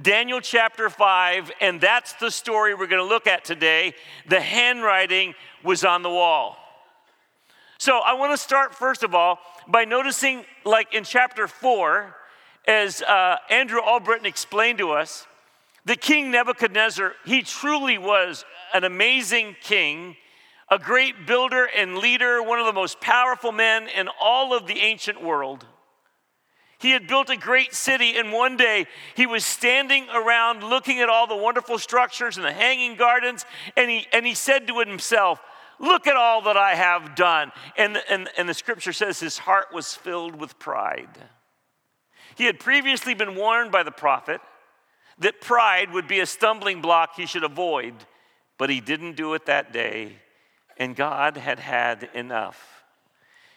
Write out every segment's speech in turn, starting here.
Daniel chapter 5, and that's the story we're going to look at today. The handwriting was on the wall. So I want to start, first of all, by noticing, like in chapter 4, as uh, Andrew Albritton explained to us, the king Nebuchadnezzar, he truly was an amazing king, a great builder and leader, one of the most powerful men in all of the ancient world. He had built a great city, and one day he was standing around looking at all the wonderful structures and the hanging gardens, and he, and he said to himself, Look at all that I have done. And, and, and the scripture says his heart was filled with pride. He had previously been warned by the prophet that pride would be a stumbling block he should avoid, but he didn't do it that day, and God had had enough.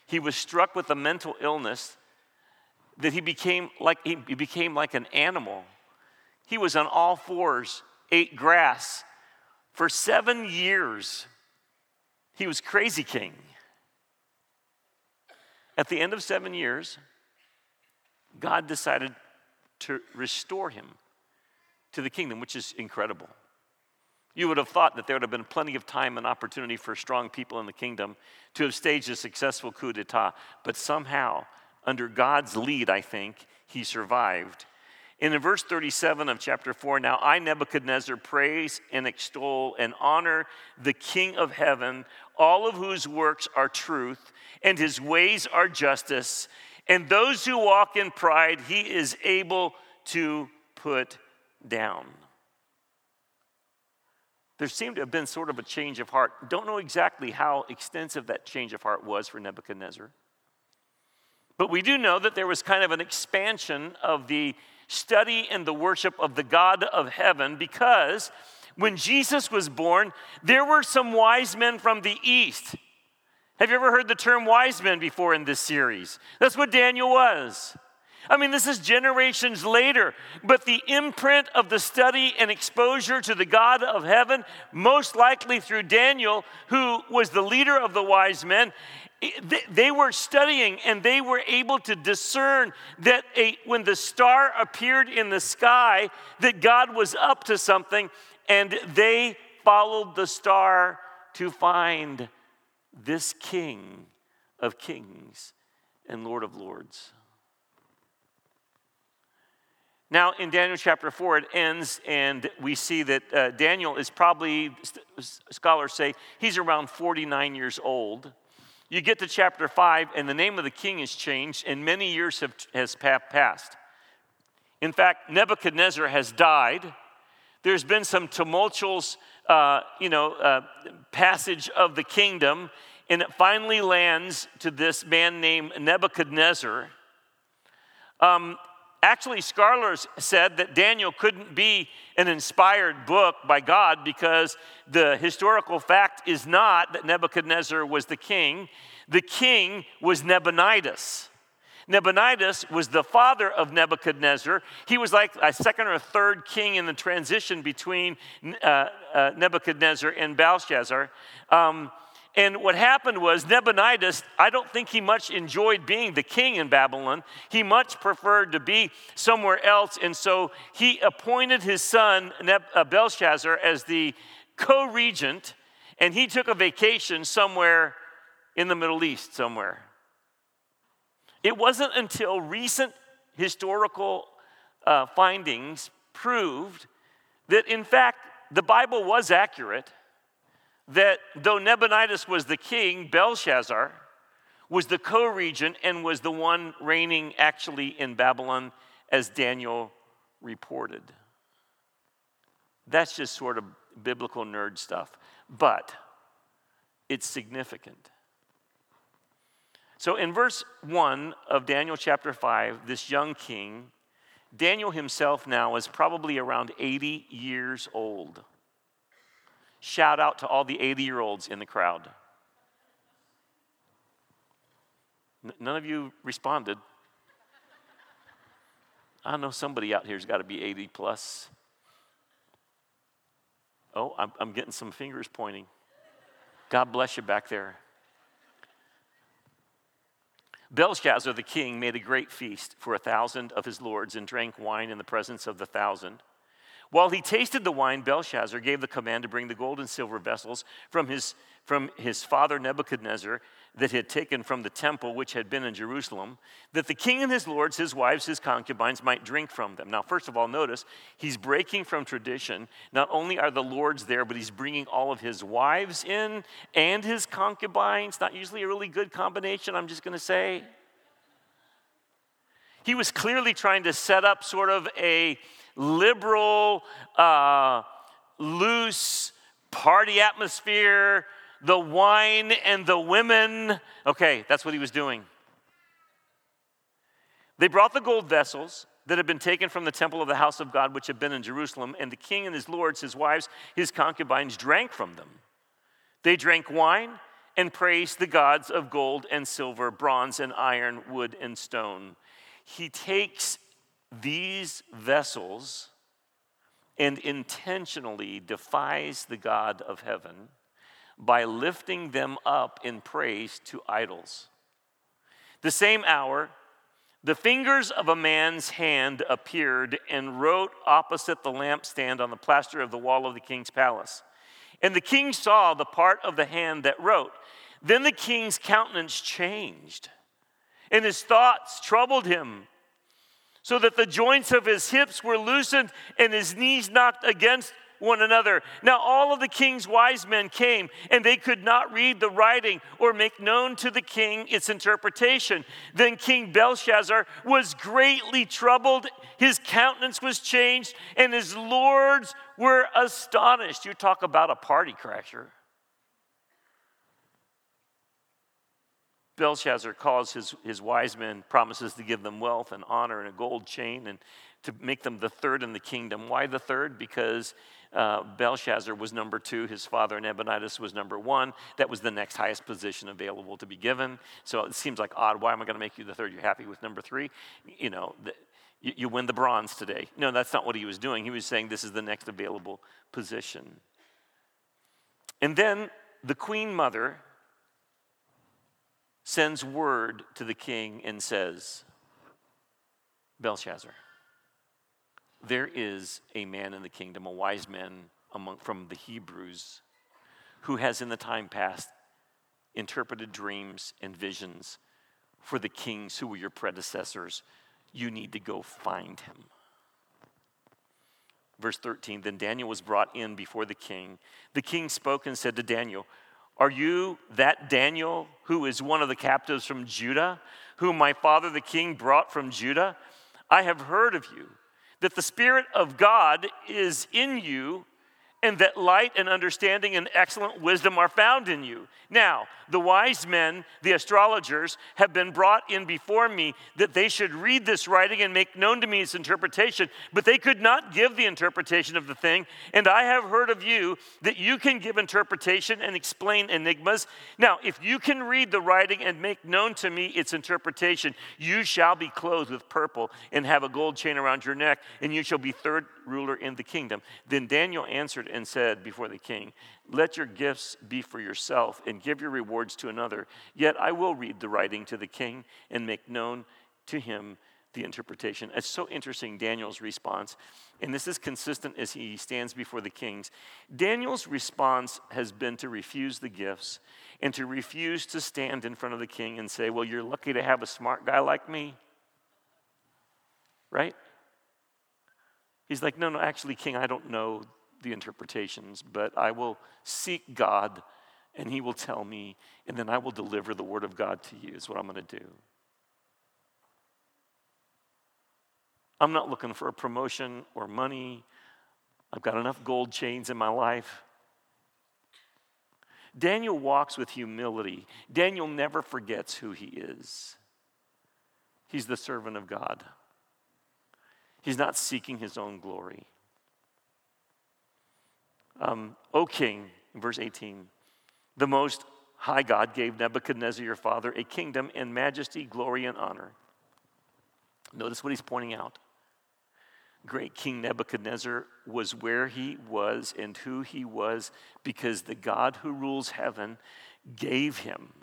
He was struck with a mental illness that he became like, he became like an animal. He was on all fours, ate grass. For seven years, he was crazy king. At the end of seven years, God decided to restore him to the kingdom, which is incredible. You would have thought that there would have been plenty of time and opportunity for strong people in the kingdom to have staged a successful coup d'etat, but somehow under God's lead, I think, he survived. And in verse 37 of chapter 4, now I, Nebuchadnezzar, praise and extol and honor the King of heaven, all of whose works are truth, and his ways are justice. And those who walk in pride, he is able to put down. There seemed to have been sort of a change of heart. Don't know exactly how extensive that change of heart was for Nebuchadnezzar. But we do know that there was kind of an expansion of the study and the worship of the God of heaven because when Jesus was born, there were some wise men from the east. Have you ever heard the term wise men before in this series? That's what Daniel was. I mean, this is generations later, but the imprint of the study and exposure to the God of heaven, most likely through Daniel, who was the leader of the wise men, they were studying and they were able to discern that a, when the star appeared in the sky that god was up to something and they followed the star to find this king of kings and lord of lords. Now in daniel chapter 4 it ends and we see that uh, daniel is probably scholars say he's around 49 years old you get to chapter 5, and the name of the king is changed, and many years have has passed. In fact, Nebuchadnezzar has died. There's been some tumultuous, uh, you know, uh, passage of the kingdom, and it finally lands to this man named Nebuchadnezzar. Um, Actually, scholars said that Daniel couldn't be an inspired book by God because the historical fact is not that Nebuchadnezzar was the king. The king was Nabonidus. Nabonidus was the father of Nebuchadnezzar. He was like a second or third king in the transition between uh, uh, Nebuchadnezzar and Belshazzar. Um, and what happened was Nabonidus, I don't think he much enjoyed being the king in Babylon. He much preferred to be somewhere else. And so he appointed his son uh, Belshazzar as the co regent, and he took a vacation somewhere in the Middle East, somewhere. It wasn't until recent historical uh, findings proved that, in fact, the Bible was accurate that though Nabonidus was the king, Belshazzar was the co regent and was the one reigning actually in Babylon as Daniel reported. That's just sort of biblical nerd stuff, but it's significant. So in verse 1 of Daniel chapter 5, this young king, Daniel himself now is probably around 80 years old. Shout out to all the 80 year olds in the crowd. None of you responded. I know somebody out here's got to be 80 plus. Oh, I'm, I'm getting some fingers pointing. God bless you back there. Belshazzar the king made a great feast for a thousand of his lords and drank wine in the presence of the thousand. While he tasted the wine, Belshazzar gave the command to bring the gold and silver vessels from his, from his father Nebuchadnezzar that he had taken from the temple which had been in Jerusalem, that the king and his lords, his wives, his concubines might drink from them. Now, first of all, notice he's breaking from tradition. Not only are the lords there, but he's bringing all of his wives in and his concubines. Not usually a really good combination, I'm just going to say. He was clearly trying to set up sort of a liberal, uh, loose party atmosphere the wine and the women. Okay, that's what he was doing. They brought the gold vessels that had been taken from the temple of the house of God, which had been in Jerusalem, and the king and his lords, his wives, his concubines drank from them. They drank wine and praised the gods of gold and silver, bronze and iron, wood and stone. He takes these vessels and intentionally defies the God of heaven by lifting them up in praise to idols. The same hour, the fingers of a man's hand appeared and wrote opposite the lampstand on the plaster of the wall of the king's palace. And the king saw the part of the hand that wrote. Then the king's countenance changed, and his thoughts troubled him, so that the joints of his hips were loosened and his knees knocked against one another. Now, all of the king's wise men came, and they could not read the writing or make known to the king its interpretation. Then King Belshazzar was greatly troubled, his countenance was changed, and his lords were astonished. You talk about a party crasher. Belshazzar calls his, his wise men, promises to give them wealth and honor and a gold chain and to make them the third in the kingdom. Why the third? Because uh, Belshazzar was number two, his father Nabonidus was number one. That was the next highest position available to be given. So it seems like odd. Why am I going to make you the third? You're happy with number three? You know, the, you, you win the bronze today. No, that's not what he was doing. He was saying this is the next available position. And then the queen mother sends word to the king and says, Belshazzar, there is a man in the kingdom, a wise man among, from the Hebrews, who has in the time past interpreted dreams and visions for the kings who were your predecessors. You need to go find him. Verse 13 Then Daniel was brought in before the king. The king spoke and said to Daniel, Are you that Daniel who is one of the captives from Judah, whom my father the king brought from Judah? I have heard of you that the Spirit of God is in you and that light and understanding and excellent wisdom are found in you. Now, the wise men, the astrologers, have been brought in before me that they should read this writing and make known to me its interpretation, but they could not give the interpretation of the thing. And I have heard of you that you can give interpretation and explain enigmas. Now, if you can read the writing and make known to me its interpretation, you shall be clothed with purple and have a gold chain around your neck, and you shall be third ruler in the kingdom. Then Daniel answered and said before the king, Let your gifts be for yourself and give your rewards to another. Yet I will read the writing to the king and make known to him the interpretation. It's so interesting, Daniel's response. And this is consistent as he stands before the kings. Daniel's response has been to refuse the gifts and to refuse to stand in front of the king and say, Well, you're lucky to have a smart guy like me. Right? He's like, No, no, actually, king, I don't know the interpretations, but I will seek God and He will tell me, and then I will deliver the Word of God to you, is what I'm going to do. I'm not looking for a promotion or money. I've got enough gold chains in my life. Daniel walks with humility. Daniel never forgets who he is. He's the servant of God. He's not seeking his own glory. Um, o king, verse 18, the most high God gave Nebuchadnezzar your father a kingdom and majesty, glory, and honor. Notice what he's pointing out. Great King Nebuchadnezzar was where he was and who he was because the God who rules heaven gave him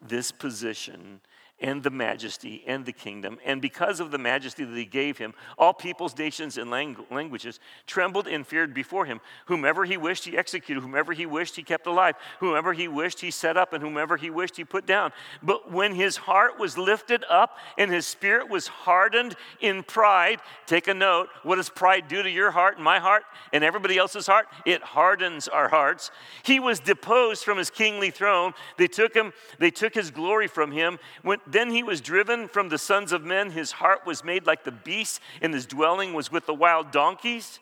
this position and the majesty and the kingdom. And because of the majesty that he gave him, all peoples, nations, and languages trembled and feared before him. Whomever he wished, he executed. Whomever he wished, he kept alive. Whomever he wished, he set up. And whomever he wished, he put down. But when his heart was lifted up and his spirit was hardened in pride, take a note. What does pride do to your heart and my heart and everybody else's heart? It hardens our hearts. He was deposed from his kingly throne. They took him, they took his glory from him. When, then he was driven from the sons of men. His heart was made like the beasts, and his dwelling was with the wild donkeys.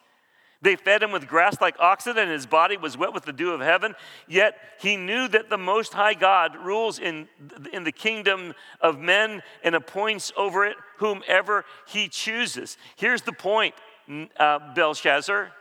They fed him with grass like oxen, and his body was wet with the dew of heaven. Yet he knew that the Most High God rules in, in the kingdom of men and appoints over it whomever he chooses. Here's the point, uh, Belshazzar.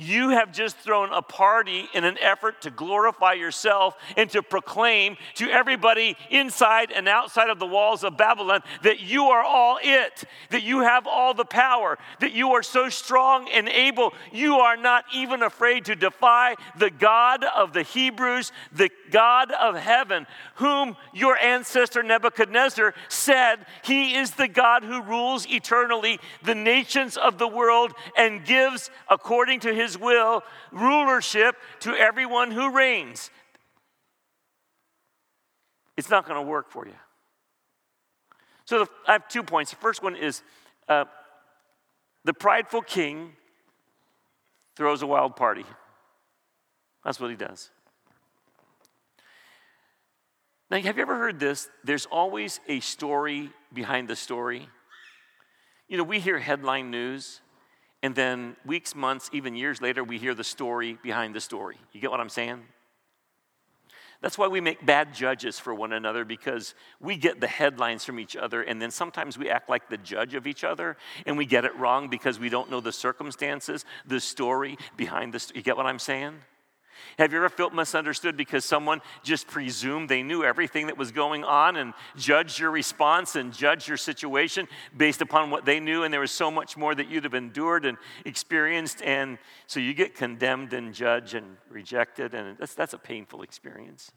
You have just thrown a party in an effort to glorify yourself and to proclaim to everybody inside and outside of the walls of Babylon that you are all it, that you have all the power, that you are so strong and able. You are not even afraid to defy the God of the Hebrews, the God of heaven, whom your ancestor Nebuchadnezzar said he is the God who rules eternally the nations of the world and gives according to his his will rulership to everyone who reigns. It's not going to work for you. So the, I have two points. The first one is uh, the prideful king throws a wild party. That's what he does. Now, have you ever heard this? There's always a story behind the story. You know, we hear headline news, and then weeks, months, even years later, we hear the story behind the story. You get what I'm saying? That's why we make bad judges for one another because we get the headlines from each other, and then sometimes we act like the judge of each other, and we get it wrong because we don't know the circumstances, the story behind the. You get what I'm saying? Have you ever felt misunderstood because someone just presumed they knew everything that was going on and judged your response and judged your situation based upon what they knew, and there was so much more that you'd have endured and experienced, and so you get condemned and judged and rejected, and that's, that's a painful experience.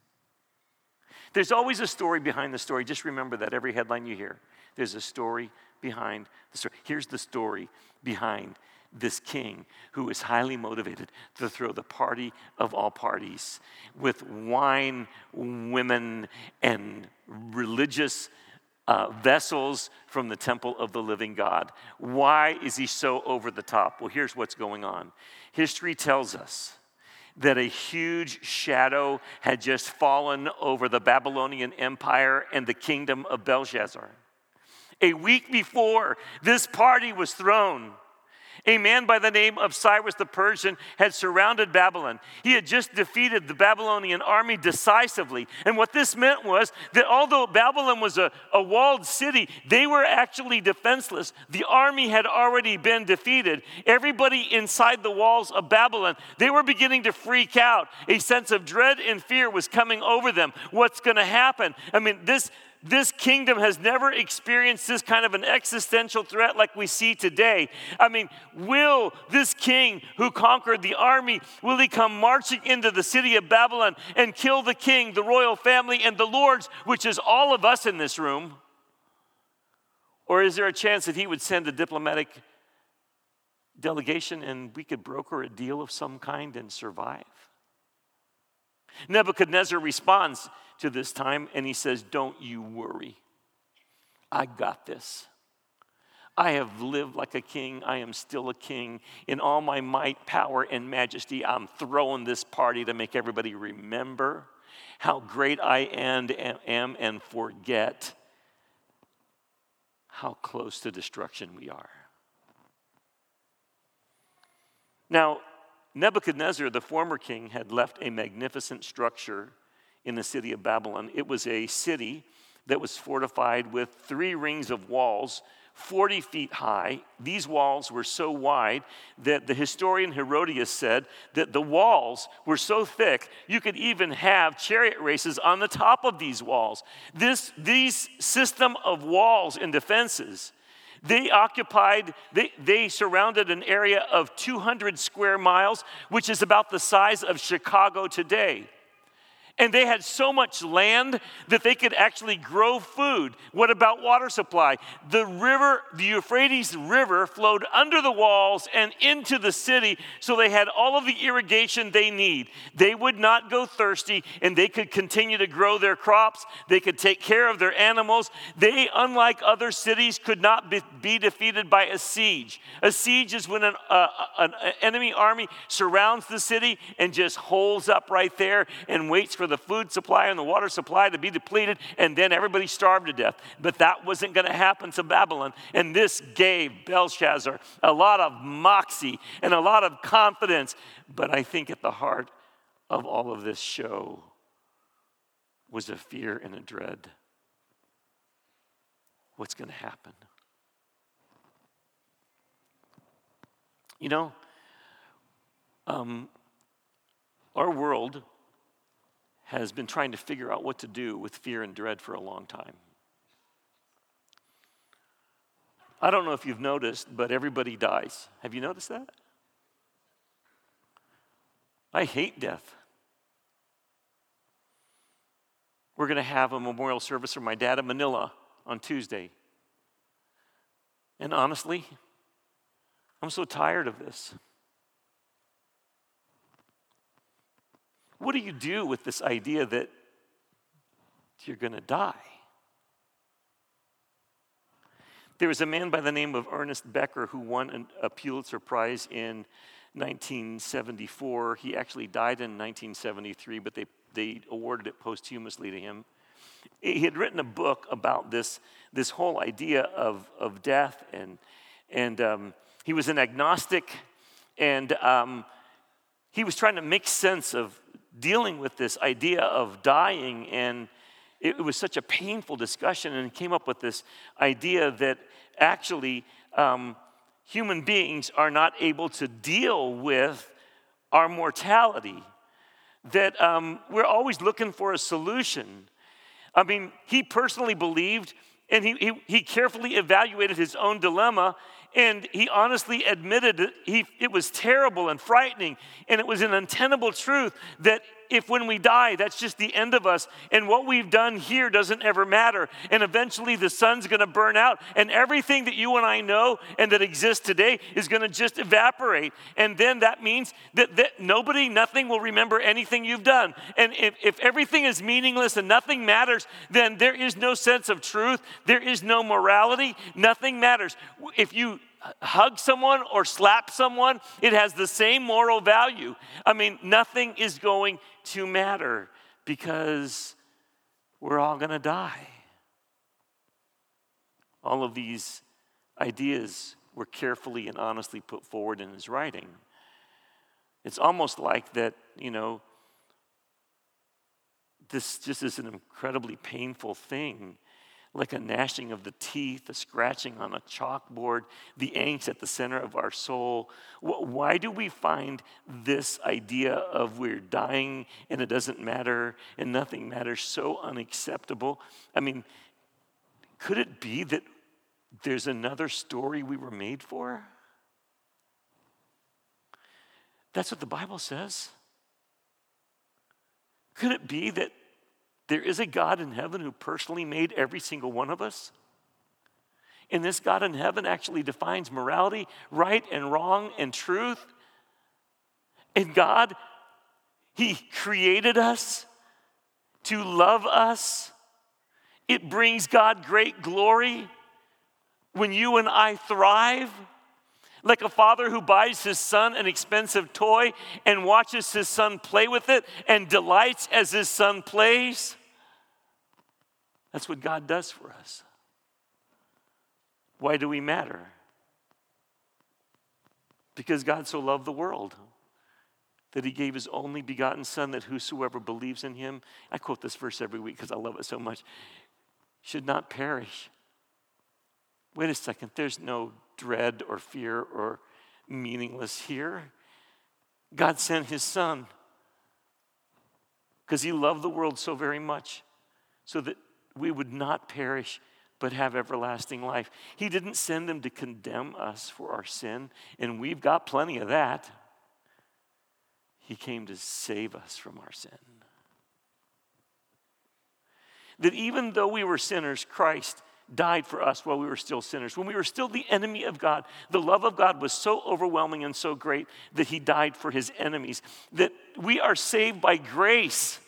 There's always a story behind the story. Just remember that every headline you hear, there's a story behind the story. Here's the story behind this king who is highly motivated to throw the party of all parties with wine, women, and religious uh, vessels from the temple of the living God. Why is he so over the top? Well, here's what's going on. History tells us that a huge shadow had just fallen over the Babylonian Empire and the kingdom of Belshazzar. A week before this party was thrown, a man by the name of Cyrus the Persian had surrounded Babylon. He had just defeated the Babylonian army decisively. And what this meant was that although Babylon was a, a walled city, they were actually defenseless. The army had already been defeated. Everybody inside the walls of Babylon, they were beginning to freak out. A sense of dread and fear was coming over them. What's going to happen? I mean, this this kingdom has never experienced this kind of an existential threat like we see today. I mean, will this king who conquered the army, will he come marching into the city of Babylon and kill the king, the royal family, and the lords, which is all of us in this room? Or is there a chance that he would send a diplomatic delegation and we could broker a deal of some kind and survive? Nebuchadnezzar responds to this time and he says, Don't you worry. I got this. I have lived like a king. I am still a king. In all my might, power, and majesty, I'm throwing this party to make everybody remember how great I am and forget how close to destruction we are. Now, Nebuchadnezzar, the former king, had left a magnificent structure in the city of Babylon. It was a city that was fortified with three rings of walls, 40 feet high. These walls were so wide that the historian Herodotus said that the walls were so thick you could even have chariot races on the top of these walls. This these system of walls and defenses they occupied, they, they surrounded an area of 200 square miles, which is about the size of Chicago today. And they had so much land that they could actually grow food. What about water supply? The river, the Euphrates River, flowed under the walls and into the city, so they had all of the irrigation they need. They would not go thirsty, and they could continue to grow their crops. They could take care of their animals. They, unlike other cities, could not be, be defeated by a siege. A siege is when an, uh, an enemy army surrounds the city and just holds up right there and waits for the food supply and the water supply to be depleted, and then everybody starved to death. But that wasn't going to happen to Babylon. And this gave Belshazzar a lot of moxie and a lot of confidence. But I think at the heart of all of this show was a fear and a dread. What's going to happen? You know, um, our world has been trying to figure out what to do with fear and dread for a long time. I don't know if you've noticed, but everybody dies. Have you noticed that? I hate death. We're going to have a memorial service for my dad in Manila on Tuesday. And honestly, I'm so tired of this. What do you do with this idea that you're going to die? There was a man by the name of Ernest Becker who won a Pulitzer Prize in 1974. He actually died in 1973, but they, they awarded it posthumously to him. He had written a book about this, this whole idea of, of death, and, and um, he was an agnostic, and um, he was trying to make sense of dealing with this idea of dying, and it, was such a painful discussion, and came up with this idea that actually um, human beings are not able to deal with our mortality, that um, we're always looking for a solution. I mean, he personally believed and he, he, he, carefully evaluated his own dilemma and he honestly admitted that he, it was terrible and frightening. And it was an untenable truth that if when we die, that's just the end of us, and what we've done here doesn't ever matter, and eventually the sun's gonna burn out, and everything that you and I know and that exists today is gonna just evaporate. And then that means that, that nobody, nothing will remember anything you've done. And if, if everything is meaningless and nothing matters, then there is no sense of truth, there is no morality, nothing matters. If you hug someone or slap someone, it has the same moral value. I mean, nothing is going to matter because we're all going to die. All of these ideas were carefully and honestly put forward in his writing. It's almost like that, you know, this just is an incredibly painful thing like a gnashing of the teeth, a scratching on a chalkboard, the angst at the center of our soul. Why do we find this idea of we're dying and it doesn't matter and nothing matters so unacceptable? I mean, could it be that there's another story we were made for? That's what the Bible says. Could it be that there is a God in heaven who personally made every single one of us. And this God in heaven actually defines morality, right and wrong, and truth. And God, He created us to love us. It brings God great glory when you and I thrive. Like a father who buys his son an expensive toy and watches his son play with it and delights as his son plays. That's what God does for us. Why do we matter? Because God so loved the world that he gave his only begotten Son, that whosoever believes in him, I quote this verse every week because I love it so much, should not perish. Wait a second, there's no dread or fear or meaningless here. God sent his Son because he loved the world so very much so that we would not perish but have everlasting life. He didn't send him to condemn us for our sin, and we've got plenty of that. He came to save us from our sin. that even though we were sinners, Christ died for us while we were still sinners. When we were still the enemy of God, the love of God was so overwhelming and so great that he died for his enemies. That we are saved by grace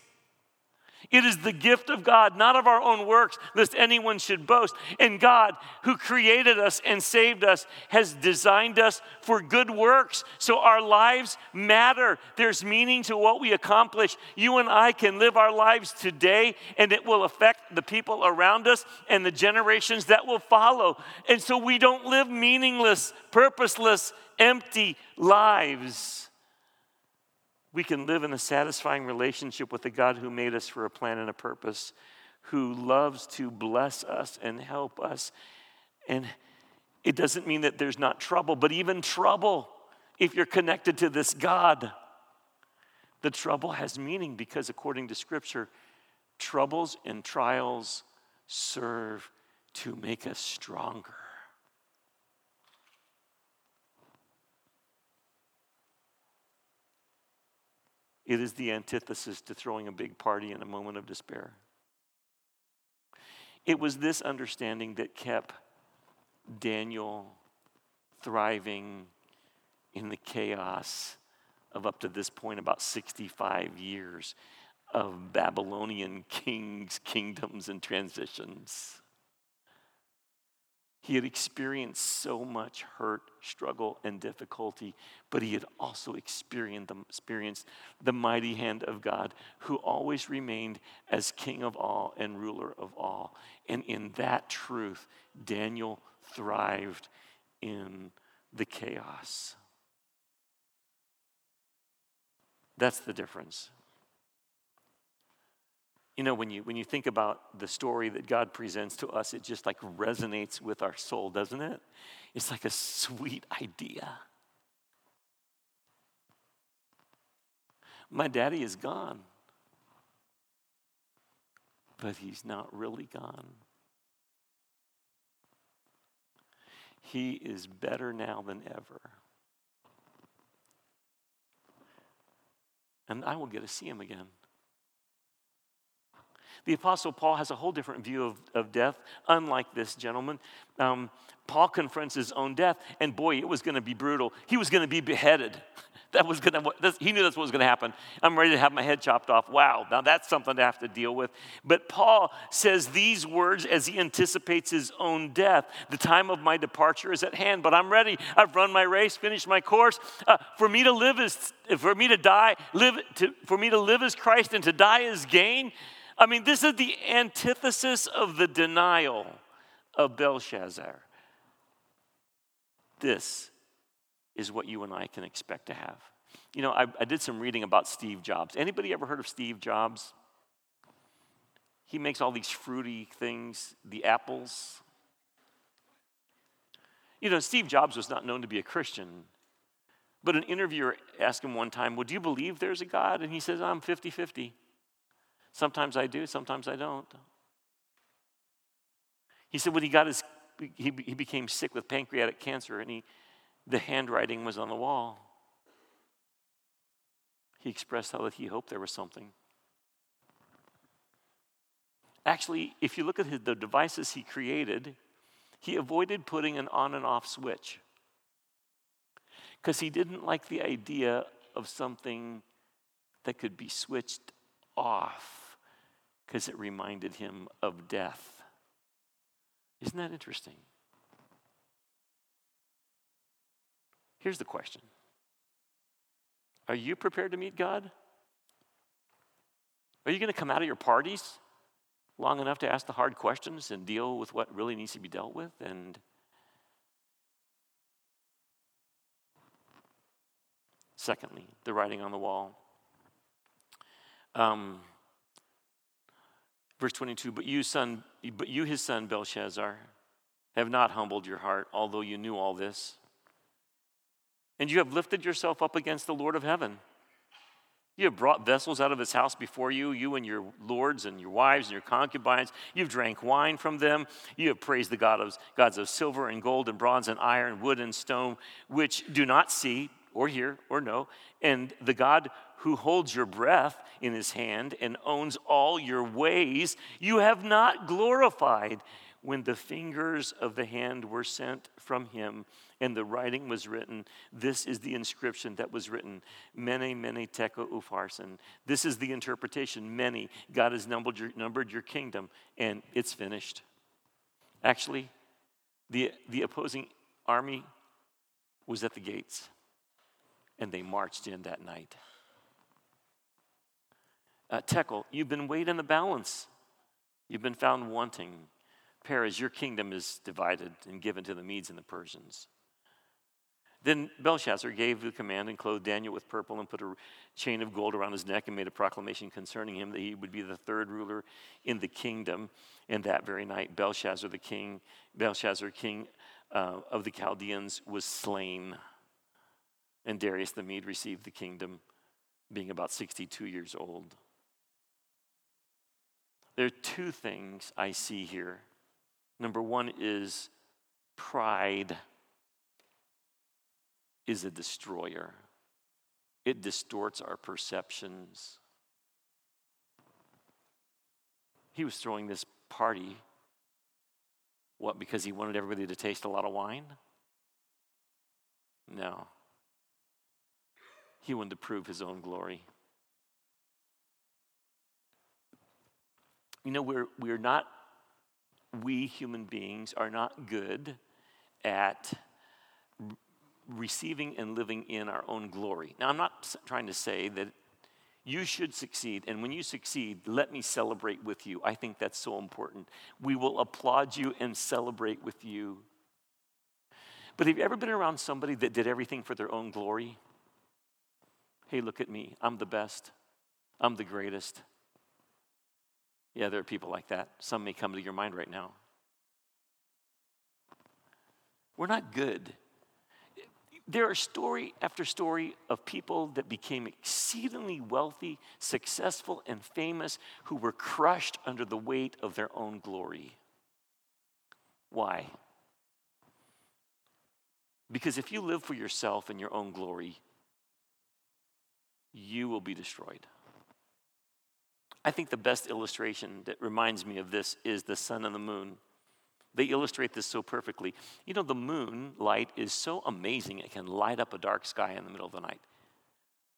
it is the gift of God, not of our own works, lest anyone should boast. And God, who created us and saved us, has designed us for good works. So our lives matter. There's meaning to what we accomplish. You and I can live our lives today, and it will affect the people around us and the generations that will follow. And so we don't live meaningless, purposeless, empty lives we can live in a satisfying relationship with the God who made us for a plan and a purpose, who loves to bless us and help us. And it doesn't mean that there's not trouble, but even trouble, if you're connected to this God, the trouble has meaning because according to Scripture, troubles and trials serve to make us stronger. It is the antithesis to throwing a big party in a moment of despair. It was this understanding that kept Daniel thriving in the chaos of up to this point about 65 years of Babylonian kings, kingdoms, and transitions. He had experienced so much hurt, struggle, and difficulty, but he had also experienced the, mighty hand of God, who always remained as king of all and ruler of all. And in that truth, Daniel thrived in the chaos. That's the difference. You know, when you, when you think about the story that God presents to us, it just like resonates with our soul, doesn't it? It's like a sweet idea. My daddy is gone, but he's not really gone. He is better now than ever. And I will get to see him again. The Apostle Paul has a whole different view of, of death, unlike this gentleman. Um, Paul confronts his own death, and boy, it was going to be brutal. He was going to be beheaded. That was going to, he knew that's what was going to happen. I'm ready to have my head chopped off. Wow, now that's something to have to deal with. But Paul says these words as he anticipates his own death. The time of my departure is at hand, but I'm ready. I've run my race, finished my course. Uh, for me to live is, for me to die, live, to, for me to live is Christ and to die is gain. I mean, this is the antithesis of the denial of Belshazzar. This is what you and I can expect to have. You know, I, I did some reading about Steve Jobs. Anybody ever heard of Steve Jobs? He makes all these fruity things, the apples. You know, Steve Jobs was not known to be a Christian, but an interviewer asked him one time, Well, do you believe there's a God? And he says, I'm 50 50. Sometimes I do, sometimes I don't. He said when he got his, he, he became sick with pancreatic cancer and he, the handwriting was on the wall. He expressed how that he hoped there was something. Actually, if you look at his, the devices he created, he avoided putting an on and off switch because he didn't like the idea of something that could be switched off because it reminded him of death. Isn't that interesting? Here's the question Are you prepared to meet God? Are you going to come out of your parties long enough to ask the hard questions and deal with what really needs to be dealt with? And secondly, the writing on the wall. Um, Verse 22 But you, son, but you, his son Belshazzar, have not humbled your heart, although you knew all this. And you have lifted yourself up against the Lord of heaven. You have brought vessels out of his house before you, you and your lords and your wives and your concubines. You've drank wine from them. You have praised the God of, gods of silver and gold and bronze and iron, wood and stone, which do not see or hear or know, and the God who holds your breath in his hand and owns all your ways, you have not glorified when the fingers of the hand were sent from him and the writing was written. This is the inscription that was written Mene, mene, tekel, upharsin. This is the interpretation. Mene. God has numbered your, numbered your kingdom, and it's finished. Actually, the, the opposing army was at the gates, and they marched in that night. Uh, Tekel, you've been weighed in the balance. You've been found wanting. Peres, your kingdom is divided and given to the Medes and the Persians. Then Belshazzar gave the command and clothed Daniel with purple and put a chain of gold around his neck and made a proclamation concerning him that he would be the third ruler in the kingdom. And that very night, Belshazzar, the king, Belshazzar, king uh, of the Chaldeans, was slain. And Darius the Mede received the kingdom, being about 62 years old. There are two things I see here. Number one is pride is a destroyer, it distorts our perceptions. He was throwing this party. What, because he wanted everybody to taste a lot of wine? No. He wanted to prove his own glory. You know, we're, we're not, we human beings are not good at receiving and living in our own glory. Now, I'm not trying to say that you should succeed, and when you succeed, let me celebrate with you. I think that's so important. We will applaud you and celebrate with you. But have you ever been around somebody that did everything for their own glory? Hey, look at me. I'm the best. I'm the greatest. Yeah, there are people like that. Some may come to your mind right now. We're not good there are story after story of people that became exceedingly wealthy, successful, and famous who were crushed under the weight of their own glory. Why? Because if you live for yourself and your own glory, you will be destroyed. I think the best illustration that reminds me of this is the sun and the moon. They illustrate this so perfectly. You know, the moon light is so amazing, it can light up a dark sky in the middle of the night.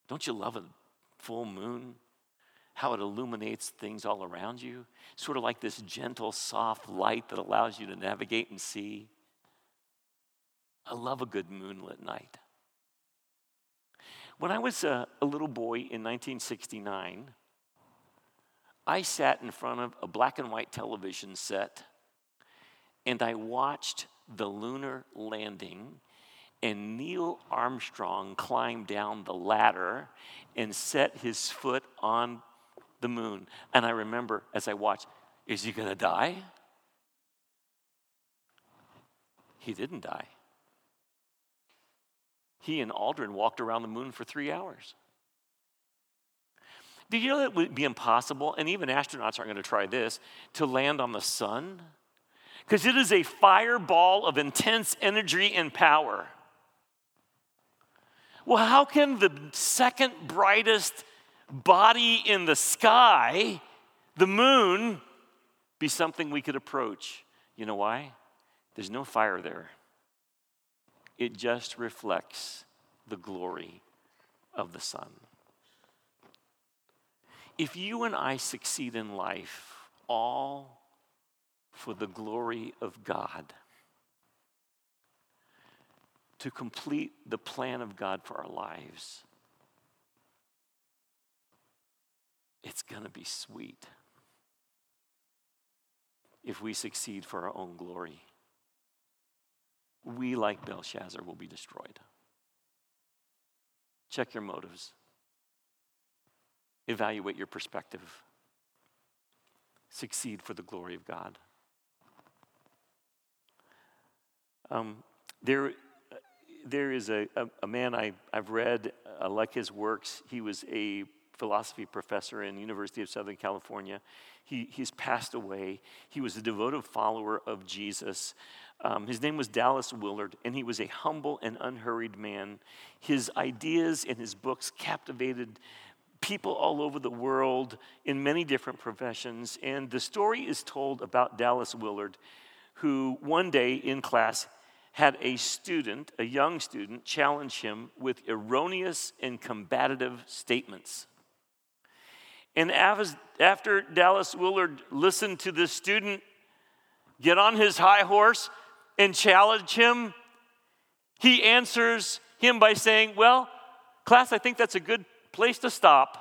Don't you love a full moon? How it illuminates things all around you? Sort of like this gentle, soft light that allows you to navigate and see. I love a good moonlit night. When I was a, a little boy in 1969, I sat in front of a black and white television set and I watched the lunar landing, and Neil Armstrong climbed down the ladder and set his foot on the moon. And I remember as I watched, is he going to die? He didn't die. He and Aldrin walked around the moon for three hours. Did you know that it would be impossible, and even astronauts aren't going to try this, to land on the sun? because it is a fireball of intense energy and power. Well, how can the second brightest body in the sky, the moon, be something we could approach? You know why? There's no fire there. It just reflects the glory of the sun. If you and I succeed in life, all for the glory of God, to complete the plan of God for our lives. It's going to be sweet if we succeed for our own glory. We, like Belshazzar, will be destroyed. Check your motives, evaluate your perspective, succeed for the glory of God. Um, there, there is a, a, a man I, I've read, I like his works. He was a philosophy professor in University of Southern California. He, he's passed away. He was a devoted follower of Jesus. Um, his name was Dallas Willard, and he was a humble and unhurried man. His ideas and his books captivated people all over the world in many different professions. And the story is told about Dallas Willard, who one day in class had a student, a young student, challenge him with erroneous and combative statements. And after Dallas Willard listened to this student get on his high horse and challenge him, he answers him by saying, Well, class, I think that's a good place to stop.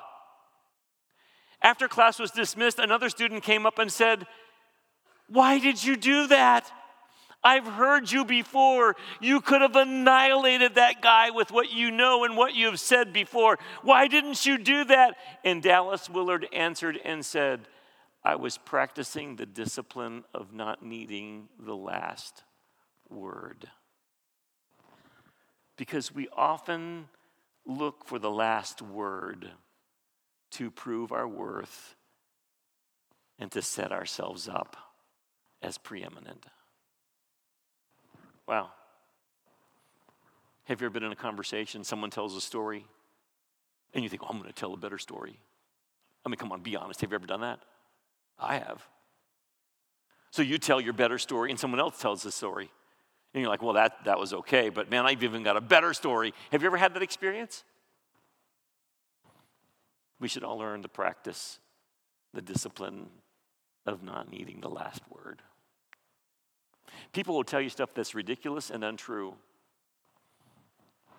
After class was dismissed, another student came up and said, Why did you do that? I've heard you before. You could have annihilated that guy with what you know and what you have said before. Why didn't you do that? And Dallas Willard answered and said, I was practicing the discipline of not needing the last word. Because we often look for the last word to prove our worth and to set ourselves up as preeminent. Wow. Have you ever been in a conversation, someone tells a story, and you think, oh, I'm going to tell a better story? I mean, come on, be honest. Have you ever done that? I have. So you tell your better story, and someone else tells the story. And you're like, well, that, that was okay, but man, I've even got a better story. Have you ever had that experience? We should all learn to practice the discipline of not needing the last word. People will tell you stuff that's ridiculous and untrue.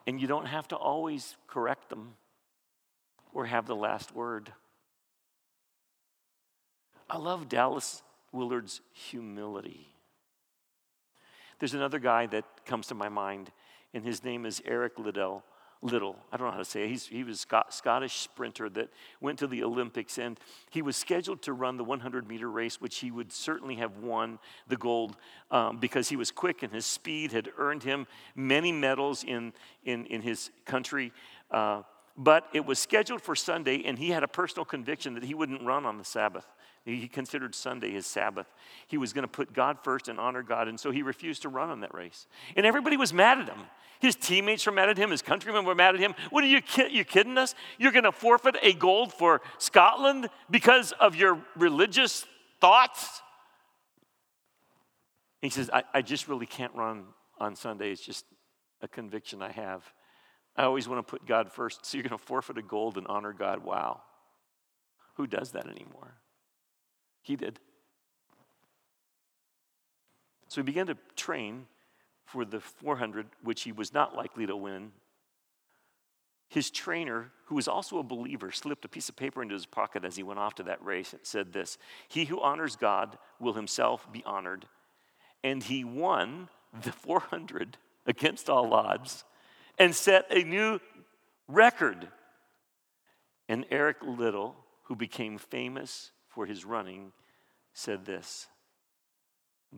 And you don't have to always correct them or have the last word. I love Dallas Willard's humility. There's another guy that comes to my mind, and his name is Eric Liddell. Little, I don't know how to say it. He's, he was a Scottish sprinter that went to the Olympics, and he was scheduled to run the 100 meter race, which he would certainly have won the gold um, because he was quick and his speed had earned him many medals in, in, in his country. Uh, but it was scheduled for Sunday, and he had a personal conviction that he wouldn't run on the Sabbath. He considered Sunday his Sabbath. He was going to put God first and honor God, and so he refused to run on that race. And everybody was mad at him. His teammates were mad at him. His countrymen were mad at him. What are you, you kidding us? You're going to forfeit a gold for Scotland because of your religious thoughts? He says, I, I just really can't run on Sunday. It's just a conviction I have. I always want to put God first. So you're going to forfeit a gold and honor God. Wow. Who does that anymore? He did. So he began to train for the 400, which he was not likely to win. His trainer, who was also a believer, slipped a piece of paper into his pocket as he went off to that race. It said this He who honors God will himself be honored. And he won the 400 against all odds and set a new record. And Eric Little, who became famous for his running, said this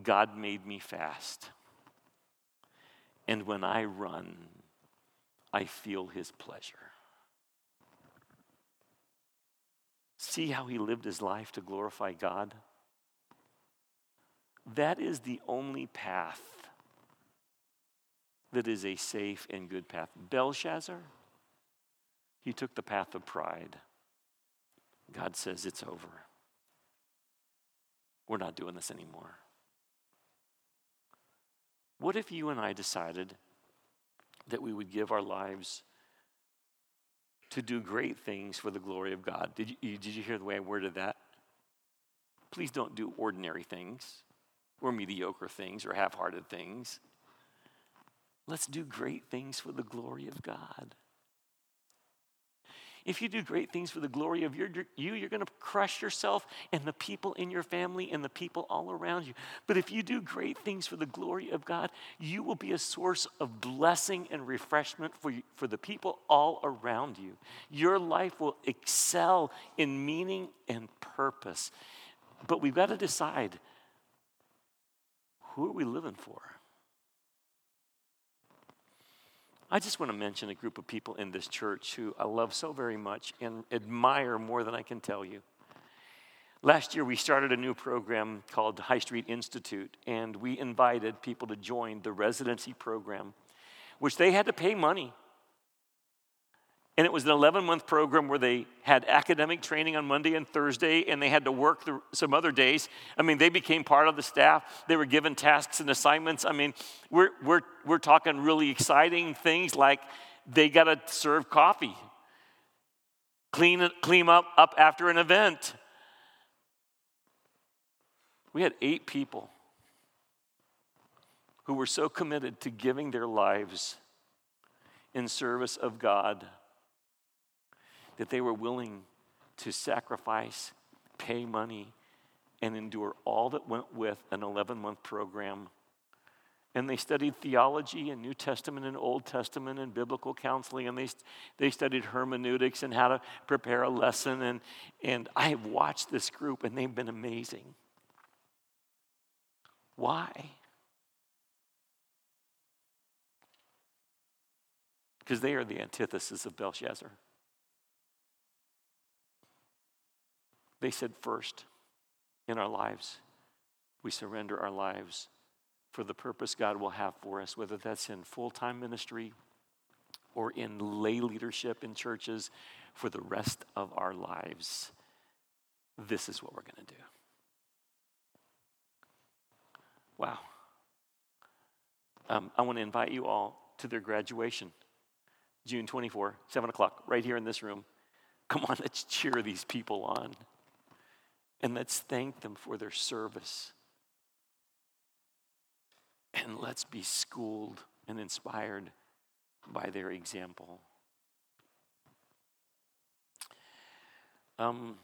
God made me fast. And when I run, I feel his pleasure. See how he lived his life to glorify God? That is the only path that is a safe and good path. Belshazzar, he took the path of pride. God says it's over. We're not doing this anymore. What if you and I decided that we would give our lives to do great things for the glory of God? Did you, did you hear the way I worded that? Please don't do ordinary things or mediocre things or half hearted things. Let's do great things for the glory of God. If you do great things for the glory of your, you, you're going to crush yourself and the people in your family and the people all around you. But if you do great things for the glory of God, you will be a source of blessing and refreshment for, you, for the people all around you. Your life will excel in meaning and purpose. But we've got to decide who are we living for? I just want to mention a group of people in this church who I love so very much and admire more than I can tell you. Last year, we started a new program called High Street Institute, and we invited people to join the residency program, which they had to pay money. And it was an 11 month program where they had academic training on Monday and Thursday, and they had to work some other days. I mean, they became part of the staff. They were given tasks and assignments. I mean, we're, we're, we're talking really exciting things like they got to serve coffee, clean, clean up, up after an event. We had eight people who were so committed to giving their lives in service of God that they were willing to sacrifice, pay money, and endure all that went with an 11 month program. And they studied theology and New Testament and Old Testament and biblical counseling, and they, they studied hermeneutics and how to prepare a lesson. And, and I have watched this group, and they've been amazing. Why? Because they are the antithesis of Belshazzar. They said, first, in our lives, we surrender our lives for the purpose God will have for us, whether that's in full time ministry or in lay leadership in churches for the rest of our lives. This is what we're going to do. Wow. Um, I want to invite you all to their graduation, June 24, 7 o'clock, right here in this room. Come on, let's cheer these people on. And let's thank them for their service. And let's be schooled and inspired by their example. Um,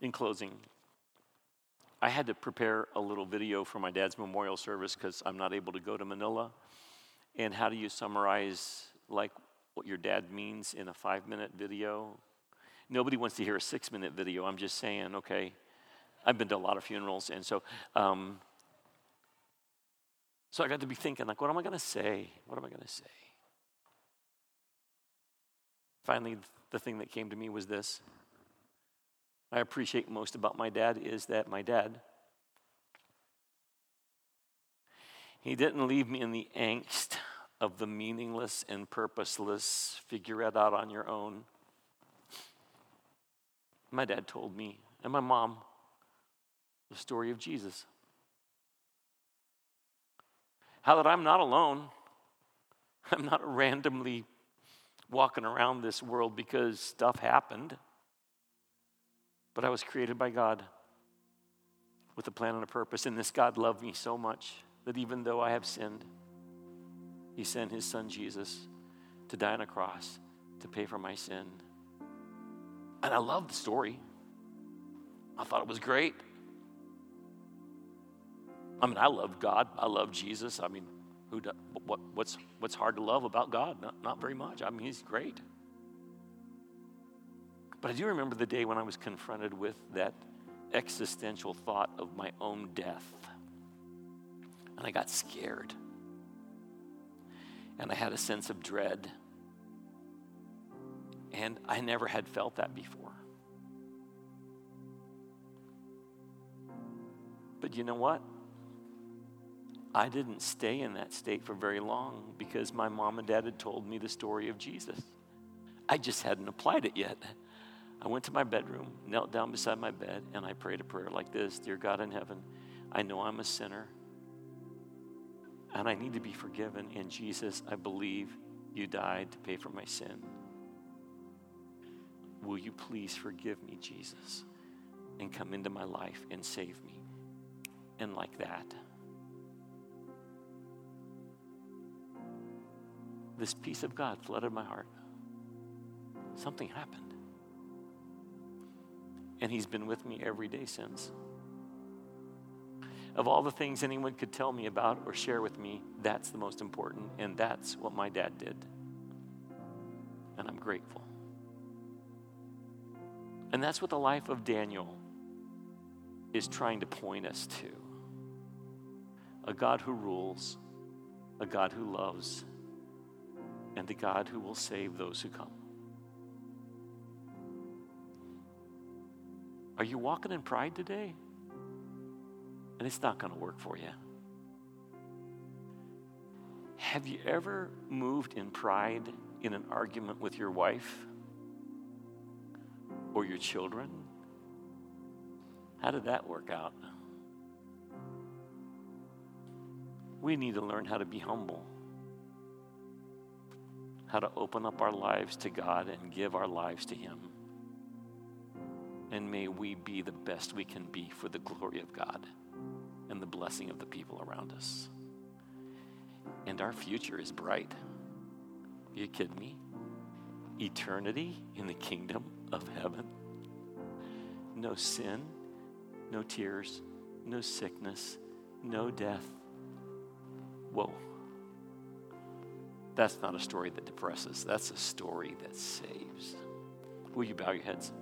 in closing, I had to prepare a little video for my dad's memorial service because I'm not able to go to Manila. And how do you summarize like what your dad means in a five minute video? Nobody wants to hear a six minute video. I'm just saying, okay. I've been to a lot of funerals, and so, um, so I got to be thinking, like, what am I going to say? What am I going to say? Finally, the thing that came to me was this. I appreciate most about my dad is that my dad, he didn't leave me in the angst of the meaningless and purposeless, figure it out on your own my dad told me, and my mom, the story of Jesus. How that I'm not alone. I'm not randomly walking around this world because stuff happened. But I was created by God with a plan and a purpose. And this God loved me so much that even though I have sinned, He sent His Son Jesus to die on a cross to pay for my sin and I loved the story. I thought it was great. I mean, I love God. I love Jesus. I mean, who do, what, what's, what's hard to love about God? Not, not very much. I mean, He's great. But I do remember the day when I was confronted with that existential thought of my own death. And I got scared. And I had a sense of dread. And I never had felt that before. But you know what? I didn't stay in that state for very long because my mom and dad had told me the story of Jesus. I just hadn't applied it yet. I went to my bedroom, knelt down beside my bed, and I prayed a prayer like this Dear God in heaven, I know I'm a sinner and I need to be forgiven. And Jesus, I believe you died to pay for my sin. Will you please forgive me, Jesus, and come into my life and save me? And like that, this peace of God flooded my heart. Something happened. And He's been with me every day since. Of all the things anyone could tell me about or share with me, that's the most important. And that's what my dad did. And I'm grateful. And that's what the life of Daniel is trying to point us to a God who rules, a God who loves, and the God who will save those who come. Are you walking in pride today? And it's not going to work for you. Have you ever moved in pride in an argument with your wife or your children? How did that work out? We need to learn how to be humble, how to open up our lives to God and give our lives to Him. And may we be the best we can be for the glory of God and the blessing of the people around us. And our future is bright. Are you kidding me? Eternity in the kingdom of heaven. No sin, no tears, no sickness, no death. Whoa. That's not a story that depresses, that's a story that saves. Will you bow your heads?